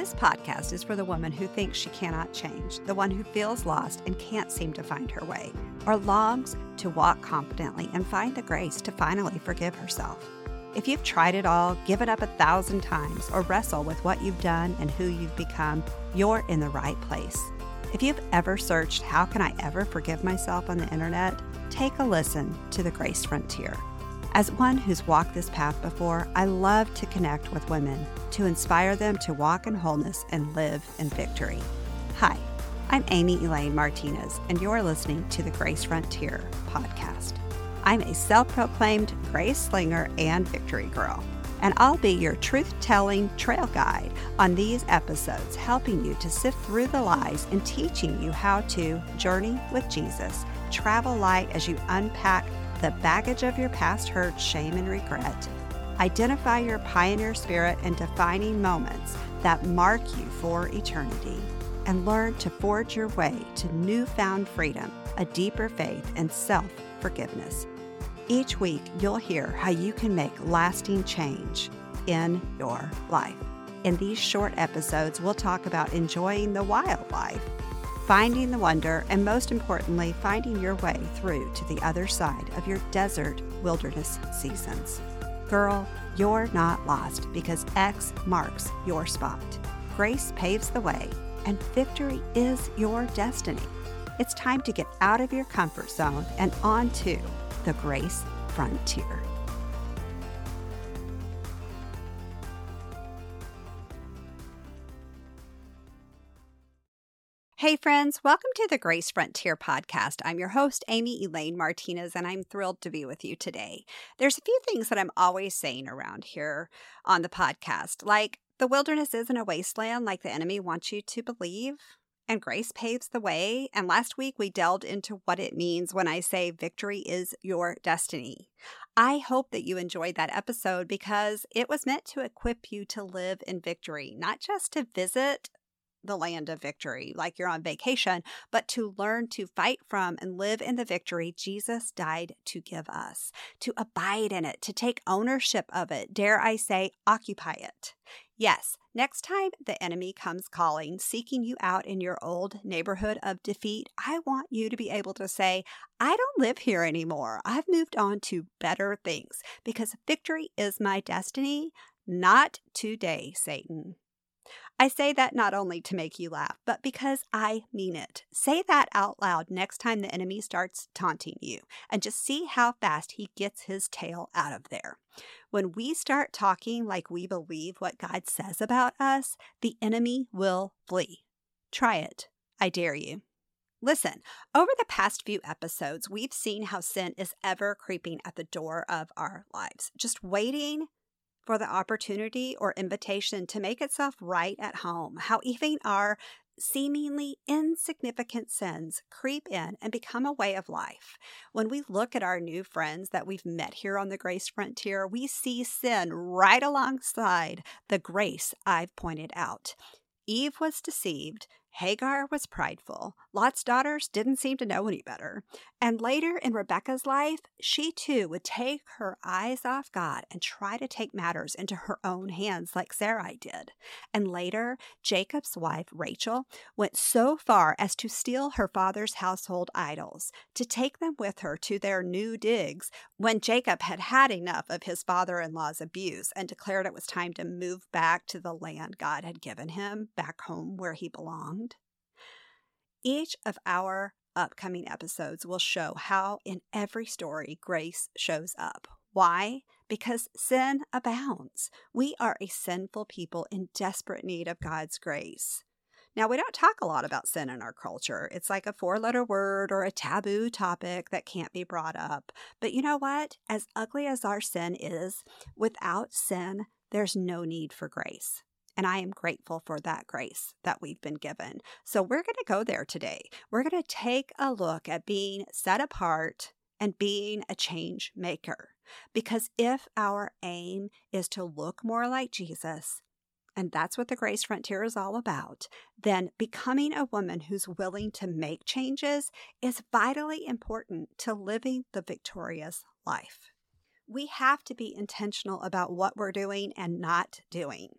This podcast is for the woman who thinks she cannot change, the one who feels lost and can't seem to find her way, or longs to walk confidently and find the grace to finally forgive herself. If you've tried it all, give it up a thousand times, or wrestle with what you've done and who you've become, you're in the right place. If you've ever searched, How can I ever forgive myself on the internet? Take a listen to The Grace Frontier. As one who's walked this path before, I love to connect with women to inspire them to walk in wholeness and live in victory. Hi, I'm Amy Elaine Martinez, and you're listening to the Grace Frontier podcast. I'm a self proclaimed grace slinger and victory girl, and I'll be your truth telling trail guide on these episodes, helping you to sift through the lies and teaching you how to journey with Jesus, travel light as you unpack the baggage of your past hurt, shame, and regret. Identify your pioneer spirit and defining moments that mark you for eternity. And learn to forge your way to newfound freedom, a deeper faith, and self forgiveness. Each week, you'll hear how you can make lasting change in your life. In these short episodes, we'll talk about enjoying the wildlife finding the wonder, and most importantly, finding your way through to the other side of your desert wilderness seasons. Girl, you're not lost because X marks your spot. Grace paves the way, and victory is your destiny. It's time to get out of your comfort zone and onto the grace frontier. Hey, friends, welcome to the Grace Frontier podcast. I'm your host, Amy Elaine Martinez, and I'm thrilled to be with you today. There's a few things that I'm always saying around here on the podcast, like the wilderness isn't a wasteland like the enemy wants you to believe, and grace paves the way. And last week we delved into what it means when I say victory is your destiny. I hope that you enjoyed that episode because it was meant to equip you to live in victory, not just to visit the land of victory, like you're on vacation, but to learn to fight from and live in the victory Jesus died to give us, to abide in it, to take ownership of it, dare I say, occupy it. Yes, next time the enemy comes calling, seeking you out in your old neighborhood of defeat, I want you to be able to say, I don't live here anymore. I've moved on to better things because victory is my destiny. Not today, Satan. I say that not only to make you laugh, but because I mean it. Say that out loud next time the enemy starts taunting you and just see how fast he gets his tail out of there. When we start talking like we believe what God says about us, the enemy will flee. Try it. I dare you. Listen, over the past few episodes, we've seen how sin is ever creeping at the door of our lives, just waiting for the opportunity or invitation to make itself right at home, how even our seemingly insignificant sins creep in and become a way of life. When we look at our new friends that we've met here on the grace frontier, we see sin right alongside the grace I've pointed out. Eve was deceived, Hagar was prideful. Lot's daughters didn't seem to know any better. And later in Rebecca's life, she too would take her eyes off God and try to take matters into her own hands like Sarai did. And later, Jacob's wife, Rachel, went so far as to steal her father's household idols, to take them with her to their new digs when Jacob had had enough of his father in law's abuse and declared it was time to move back to the land God had given him, back home where he belonged. Each of our upcoming episodes will show how in every story grace shows up. Why? Because sin abounds. We are a sinful people in desperate need of God's grace. Now, we don't talk a lot about sin in our culture. It's like a four letter word or a taboo topic that can't be brought up. But you know what? As ugly as our sin is, without sin, there's no need for grace. And I am grateful for that grace that we've been given. So we're going to go there today. We're going to take a look at being set apart and being a change maker. Because if our aim is to look more like Jesus, and that's what the Grace Frontier is all about, then becoming a woman who's willing to make changes is vitally important to living the victorious life. We have to be intentional about what we're doing and not doing.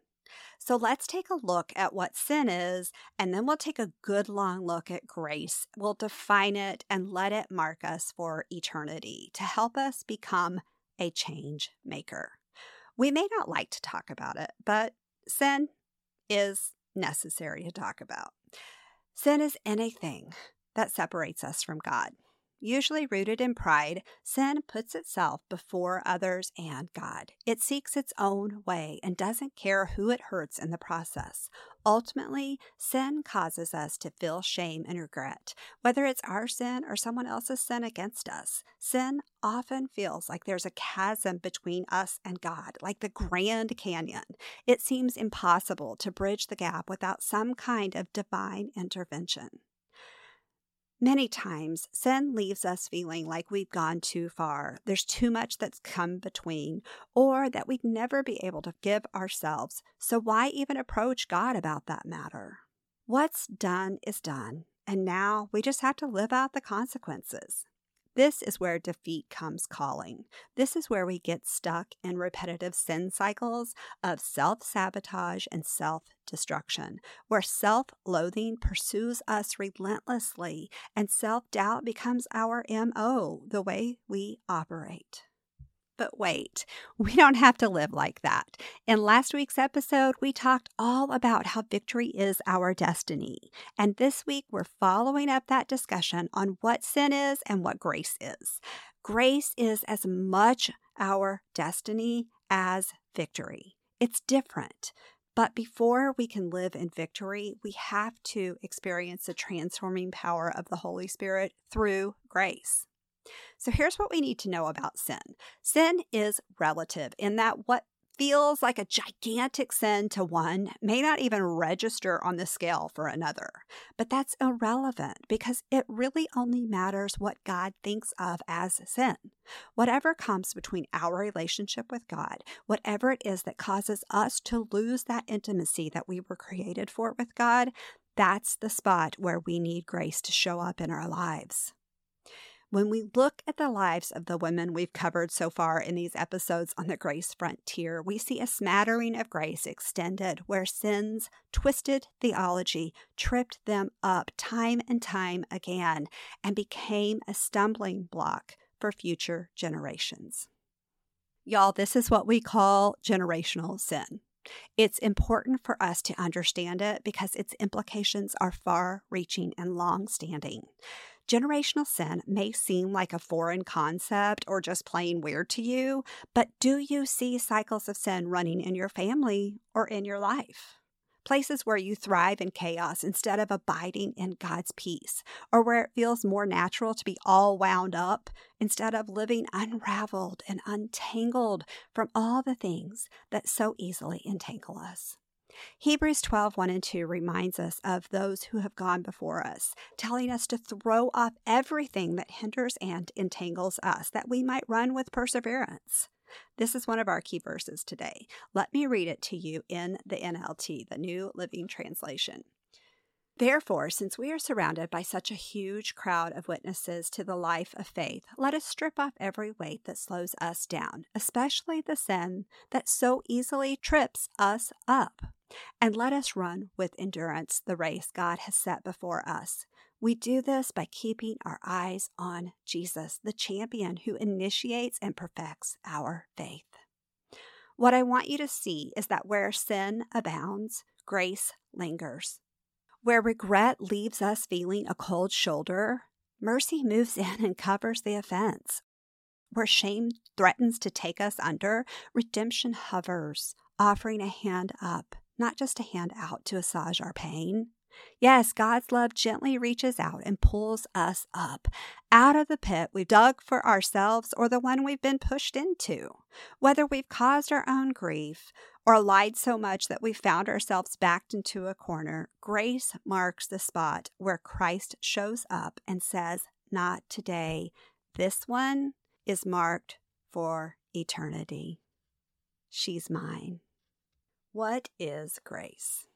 So let's take a look at what sin is, and then we'll take a good long look at grace. We'll define it and let it mark us for eternity to help us become a change maker. We may not like to talk about it, but sin is necessary to talk about. Sin is anything that separates us from God. Usually rooted in pride, sin puts itself before others and God. It seeks its own way and doesn't care who it hurts in the process. Ultimately, sin causes us to feel shame and regret, whether it's our sin or someone else's sin against us. Sin often feels like there's a chasm between us and God, like the Grand Canyon. It seems impossible to bridge the gap without some kind of divine intervention. Many times, sin leaves us feeling like we've gone too far, there's too much that's come between, or that we'd never be able to give ourselves. So, why even approach God about that matter? What's done is done, and now we just have to live out the consequences. This is where defeat comes calling. This is where we get stuck in repetitive sin cycles of self sabotage and self destruction, where self loathing pursues us relentlessly and self doubt becomes our MO, the way we operate. But wait, we don't have to live like that. In last week's episode, we talked all about how victory is our destiny. And this week, we're following up that discussion on what sin is and what grace is. Grace is as much our destiny as victory, it's different. But before we can live in victory, we have to experience the transforming power of the Holy Spirit through grace. So here's what we need to know about sin sin is relative in that what feels like a gigantic sin to one may not even register on the scale for another. But that's irrelevant because it really only matters what God thinks of as sin. Whatever comes between our relationship with God, whatever it is that causes us to lose that intimacy that we were created for with God, that's the spot where we need grace to show up in our lives. When we look at the lives of the women we've covered so far in these episodes on the grace frontier, we see a smattering of grace extended where sin's twisted theology tripped them up time and time again and became a stumbling block for future generations. Y'all, this is what we call generational sin. It's important for us to understand it because its implications are far reaching and long standing. Generational sin may seem like a foreign concept or just plain weird to you, but do you see cycles of sin running in your family or in your life? Places where you thrive in chaos instead of abiding in God's peace, or where it feels more natural to be all wound up instead of living unraveled and untangled from all the things that so easily entangle us. Hebrews 12, 1 and 2 reminds us of those who have gone before us, telling us to throw off everything that hinders and entangles us, that we might run with perseverance. This is one of our key verses today. Let me read it to you in the NLT, the New Living Translation. Therefore, since we are surrounded by such a huge crowd of witnesses to the life of faith, let us strip off every weight that slows us down, especially the sin that so easily trips us up. And let us run with endurance the race God has set before us. We do this by keeping our eyes on Jesus, the champion who initiates and perfects our faith. What I want you to see is that where sin abounds, grace lingers. Where regret leaves us feeling a cold shoulder, mercy moves in and covers the offense. Where shame threatens to take us under, redemption hovers, offering a hand up not just a hand out to assuage our pain. Yes, God's love gently reaches out and pulls us up out of the pit we've dug for ourselves or the one we've been pushed into. Whether we've caused our own grief or lied so much that we found ourselves backed into a corner, grace marks the spot where Christ shows up and says, Not today. This one is marked for eternity. She's mine. What is grace?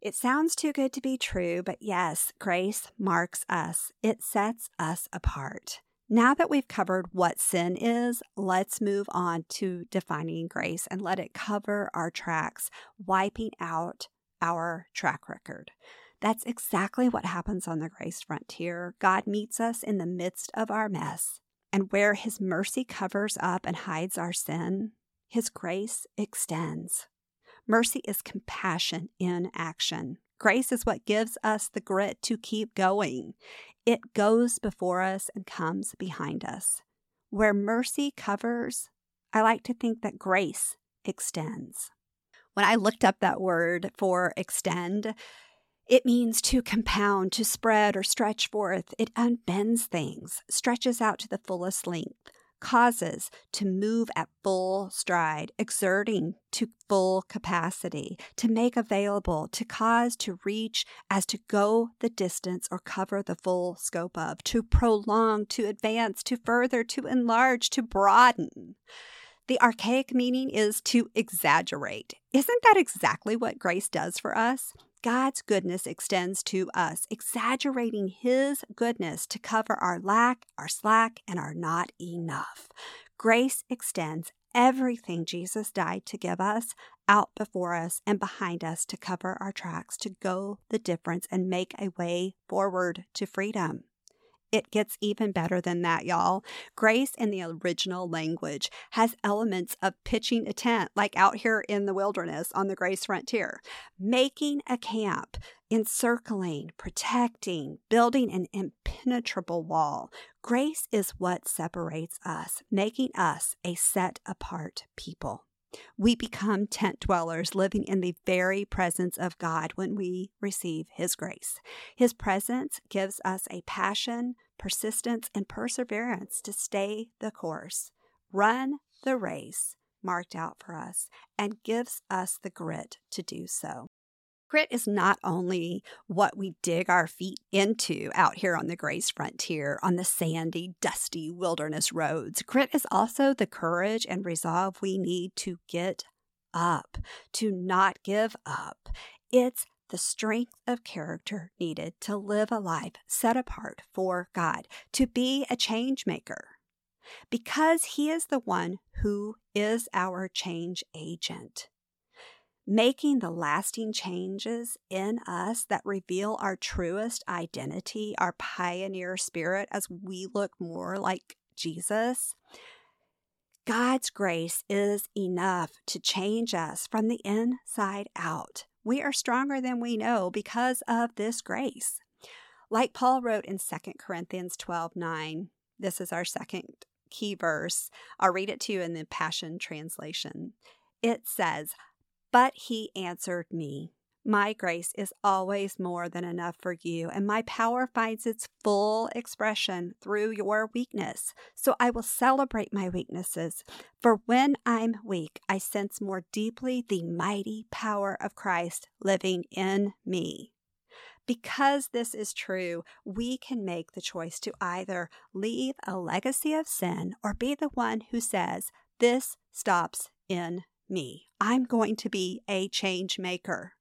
It sounds too good to be true, but yes, grace marks us. It sets us apart. Now that we've covered what sin is, let's move on to defining grace and let it cover our tracks, wiping out our track record. That's exactly what happens on the grace frontier. God meets us in the midst of our mess, and where His mercy covers up and hides our sin, His grace extends. Mercy is compassion in action. Grace is what gives us the grit to keep going. It goes before us and comes behind us. Where mercy covers, I like to think that grace extends. When I looked up that word for extend, it means to compound, to spread or stretch forth. It unbends things, stretches out to the fullest length causes to move at full stride, exerting to full capacity, to make available, to cause to reach as to go the distance or cover the full scope of, to prolong, to advance, to further, to enlarge, to broaden. The archaic meaning is to exaggerate. Isn't that exactly what grace does for us? God's goodness extends to us, exaggerating His goodness to cover our lack, our slack, and our not enough. Grace extends everything Jesus died to give us out before us and behind us to cover our tracks, to go the difference and make a way forward to freedom. It gets even better than that, y'all. Grace in the original language has elements of pitching a tent, like out here in the wilderness on the Grace frontier, making a camp, encircling, protecting, building an impenetrable wall. Grace is what separates us, making us a set apart people. We become tent dwellers living in the very presence of God when we receive His grace. His presence gives us a passion, persistence, and perseverance to stay the course, run the race marked out for us, and gives us the grit to do so. Grit is not only what we dig our feet into out here on the Grace frontier on the sandy, dusty wilderness roads. Grit is also the courage and resolve we need to get up, to not give up. It's the strength of character needed to live a life set apart for God, to be a change maker. Because He is the one who is our change agent making the lasting changes in us that reveal our truest identity, our pioneer spirit as we look more like Jesus. God's grace is enough to change us from the inside out. We are stronger than we know because of this grace. Like Paul wrote in 2 Corinthians 12 9, this is our second key verse. I'll read it to you in the Passion Translation. It says, but he answered me, My grace is always more than enough for you, and my power finds its full expression through your weakness. So I will celebrate my weaknesses, for when I'm weak, I sense more deeply the mighty power of Christ living in me. Because this is true, we can make the choice to either leave a legacy of sin or be the one who says, This stops in me. I'm going to be a change maker.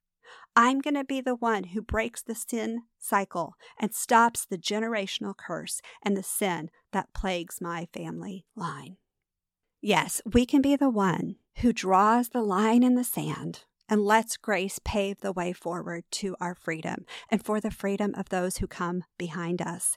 I'm going to be the one who breaks the sin cycle and stops the generational curse and the sin that plagues my family line. Yes, we can be the one who draws the line in the sand and lets grace pave the way forward to our freedom and for the freedom of those who come behind us.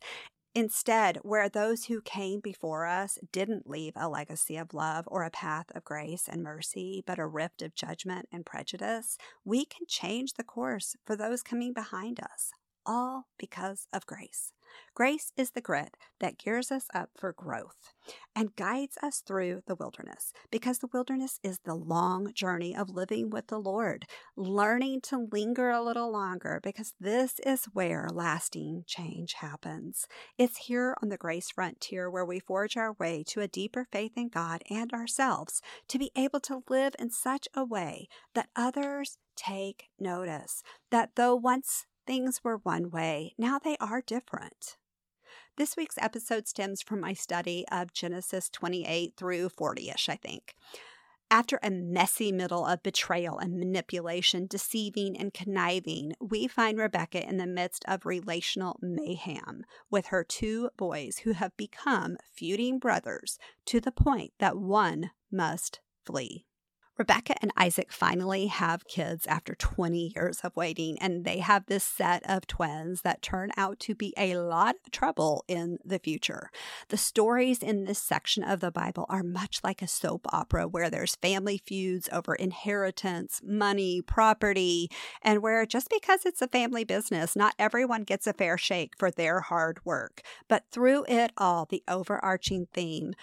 Instead, where those who came before us didn't leave a legacy of love or a path of grace and mercy, but a rift of judgment and prejudice, we can change the course for those coming behind us, all because of grace. Grace is the grit that gears us up for growth and guides us through the wilderness because the wilderness is the long journey of living with the Lord, learning to linger a little longer because this is where lasting change happens. It's here on the grace frontier where we forge our way to a deeper faith in God and ourselves to be able to live in such a way that others take notice, that though once things were one way, now they are different. This week's episode stems from my study of Genesis 28 through 40 ish, I think. After a messy middle of betrayal and manipulation, deceiving and conniving, we find Rebecca in the midst of relational mayhem with her two boys who have become feuding brothers to the point that one must flee. Rebecca and Isaac finally have kids after 20 years of waiting, and they have this set of twins that turn out to be a lot of trouble in the future. The stories in this section of the Bible are much like a soap opera where there's family feuds over inheritance, money, property, and where just because it's a family business, not everyone gets a fair shake for their hard work. But through it all, the overarching theme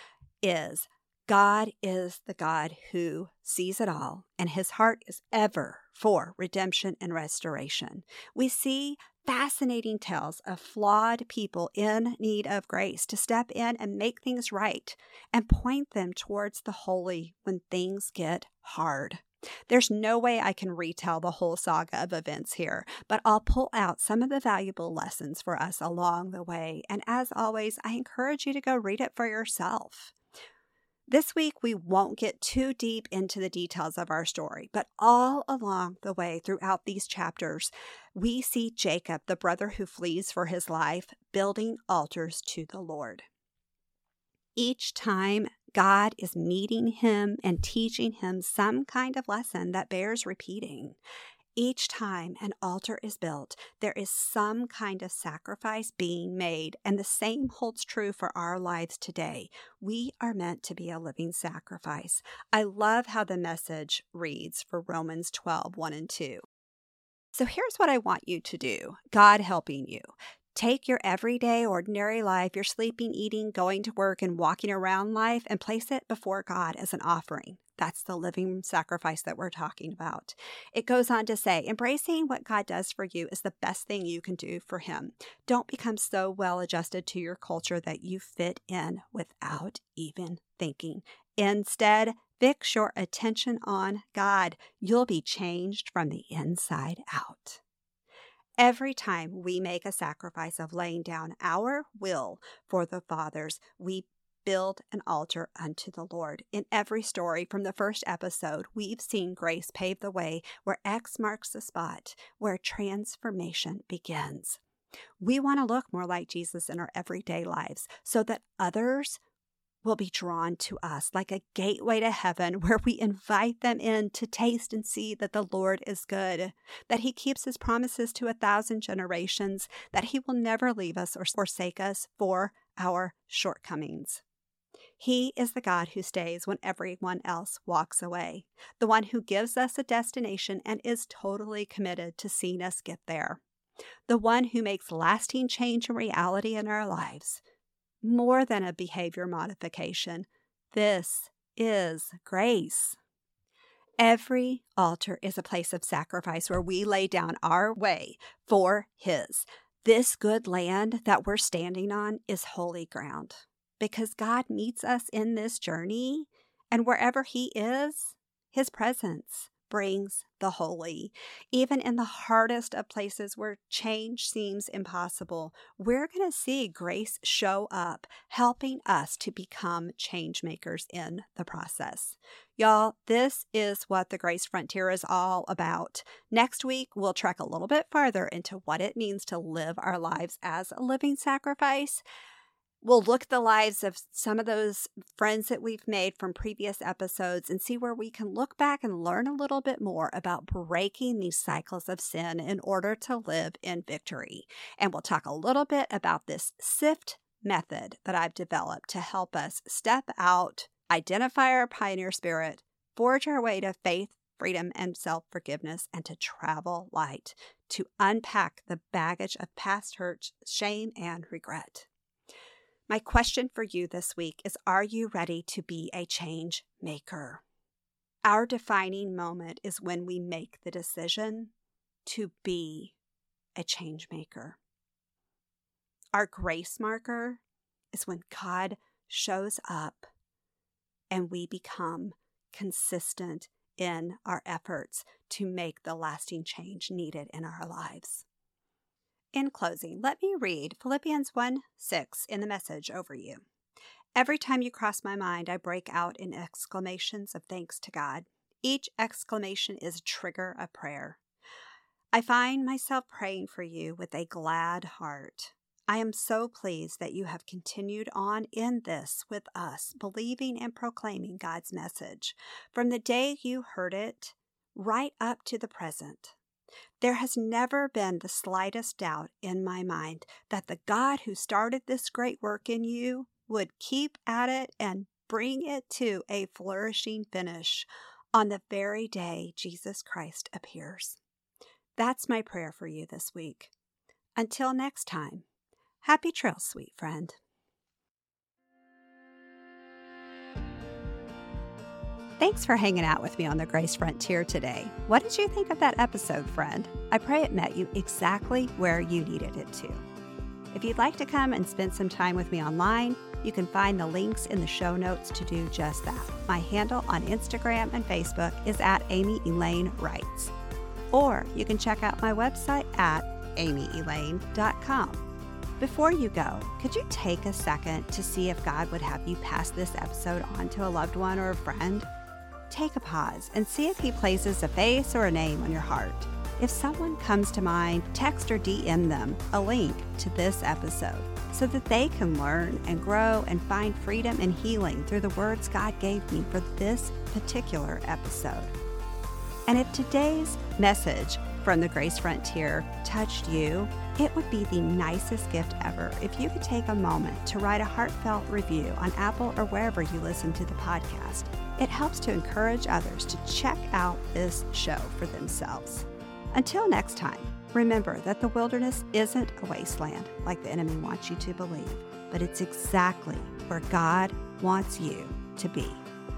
is God is the God who sees it all, and his heart is ever for redemption and restoration. We see fascinating tales of flawed people in need of grace to step in and make things right and point them towards the holy when things get hard. There's no way I can retell the whole saga of events here, but I'll pull out some of the valuable lessons for us along the way. And as always, I encourage you to go read it for yourself. This week, we won't get too deep into the details of our story, but all along the way throughout these chapters, we see Jacob, the brother who flees for his life, building altars to the Lord. Each time, God is meeting him and teaching him some kind of lesson that bears repeating. Each time an altar is built, there is some kind of sacrifice being made, and the same holds true for our lives today. We are meant to be a living sacrifice. I love how the message reads for Romans 12 1 and 2. So here's what I want you to do God helping you. Take your everyday, ordinary life, your sleeping, eating, going to work, and walking around life, and place it before God as an offering. That's the living sacrifice that we're talking about. It goes on to say, embracing what God does for you is the best thing you can do for Him. Don't become so well adjusted to your culture that you fit in without even thinking. Instead, fix your attention on God. You'll be changed from the inside out. Every time we make a sacrifice of laying down our will for the Father's, we build an altar unto the Lord. In every story from the first episode, we've seen grace pave the way where X marks the spot where transformation begins. We want to look more like Jesus in our everyday lives so that others will be drawn to us like a gateway to heaven where we invite them in to taste and see that the Lord is good, that He keeps His promises to a thousand generations, that He will never leave us or forsake us for our shortcomings. He is the God who stays when everyone else walks away, the one who gives us a destination and is totally committed to seeing us get there, the one who makes lasting change and reality in our lives more than a behavior modification. This is grace. Every altar is a place of sacrifice where we lay down our way for His. This good land that we're standing on is holy ground because God meets us in this journey, and wherever He is, His presence brings the holy. Even in the hardest of places where change seems impossible, we're going to see grace show up, helping us to become change makers in the process. Y'all, this is what the Grace Frontier is all about. Next week, we'll trek a little bit farther into what it means to live our lives as a living sacrifice we'll look at the lives of some of those friends that we've made from previous episodes and see where we can look back and learn a little bit more about breaking these cycles of sin in order to live in victory. And we'll talk a little bit about this SIFT method that I've developed to help us step out, identify our pioneer spirit, forge our way to faith, freedom, and self forgiveness, and to travel light, to unpack the baggage of past hurts, shame, and regret. My question for you this week is Are you ready to be a change maker? Our defining moment is when we make the decision to be a change maker. Our grace marker is when God shows up and we become consistent in our efforts to make the lasting change needed in our lives. In closing, let me read Philippians 1 6 in the message over you. Every time you cross my mind, I break out in exclamations of thanks to God. Each exclamation is a trigger of prayer. I find myself praying for you with a glad heart. I am so pleased that you have continued on in this with us, believing and proclaiming God's message from the day you heard it right up to the present. There has never been the slightest doubt in my mind that the God who started this great work in you would keep at it and bring it to a flourishing finish on the very day Jesus Christ appears. That's my prayer for you this week. Until next time, happy trails, sweet friend. Thanks for hanging out with me on the Grace Frontier today. What did you think of that episode, friend? I pray it met you exactly where you needed it to. If you'd like to come and spend some time with me online, you can find the links in the show notes to do just that. My handle on Instagram and Facebook is at Amy Elaine Writes. Or you can check out my website at amyelaine.com. Before you go, could you take a second to see if God would have you pass this episode on to a loved one or a friend? Take a pause and see if He places a face or a name on your heart. If someone comes to mind, text or DM them a link to this episode so that they can learn and grow and find freedom and healing through the words God gave me for this particular episode. And if today's message from the Grace Frontier touched you, it would be the nicest gift ever if you could take a moment to write a heartfelt review on Apple or wherever you listen to the podcast. It helps to encourage others to check out this show for themselves. Until next time, remember that the wilderness isn't a wasteland like the enemy wants you to believe, but it's exactly where God wants you to be.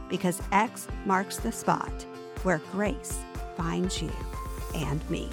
Because X marks the spot where grace finds you and me.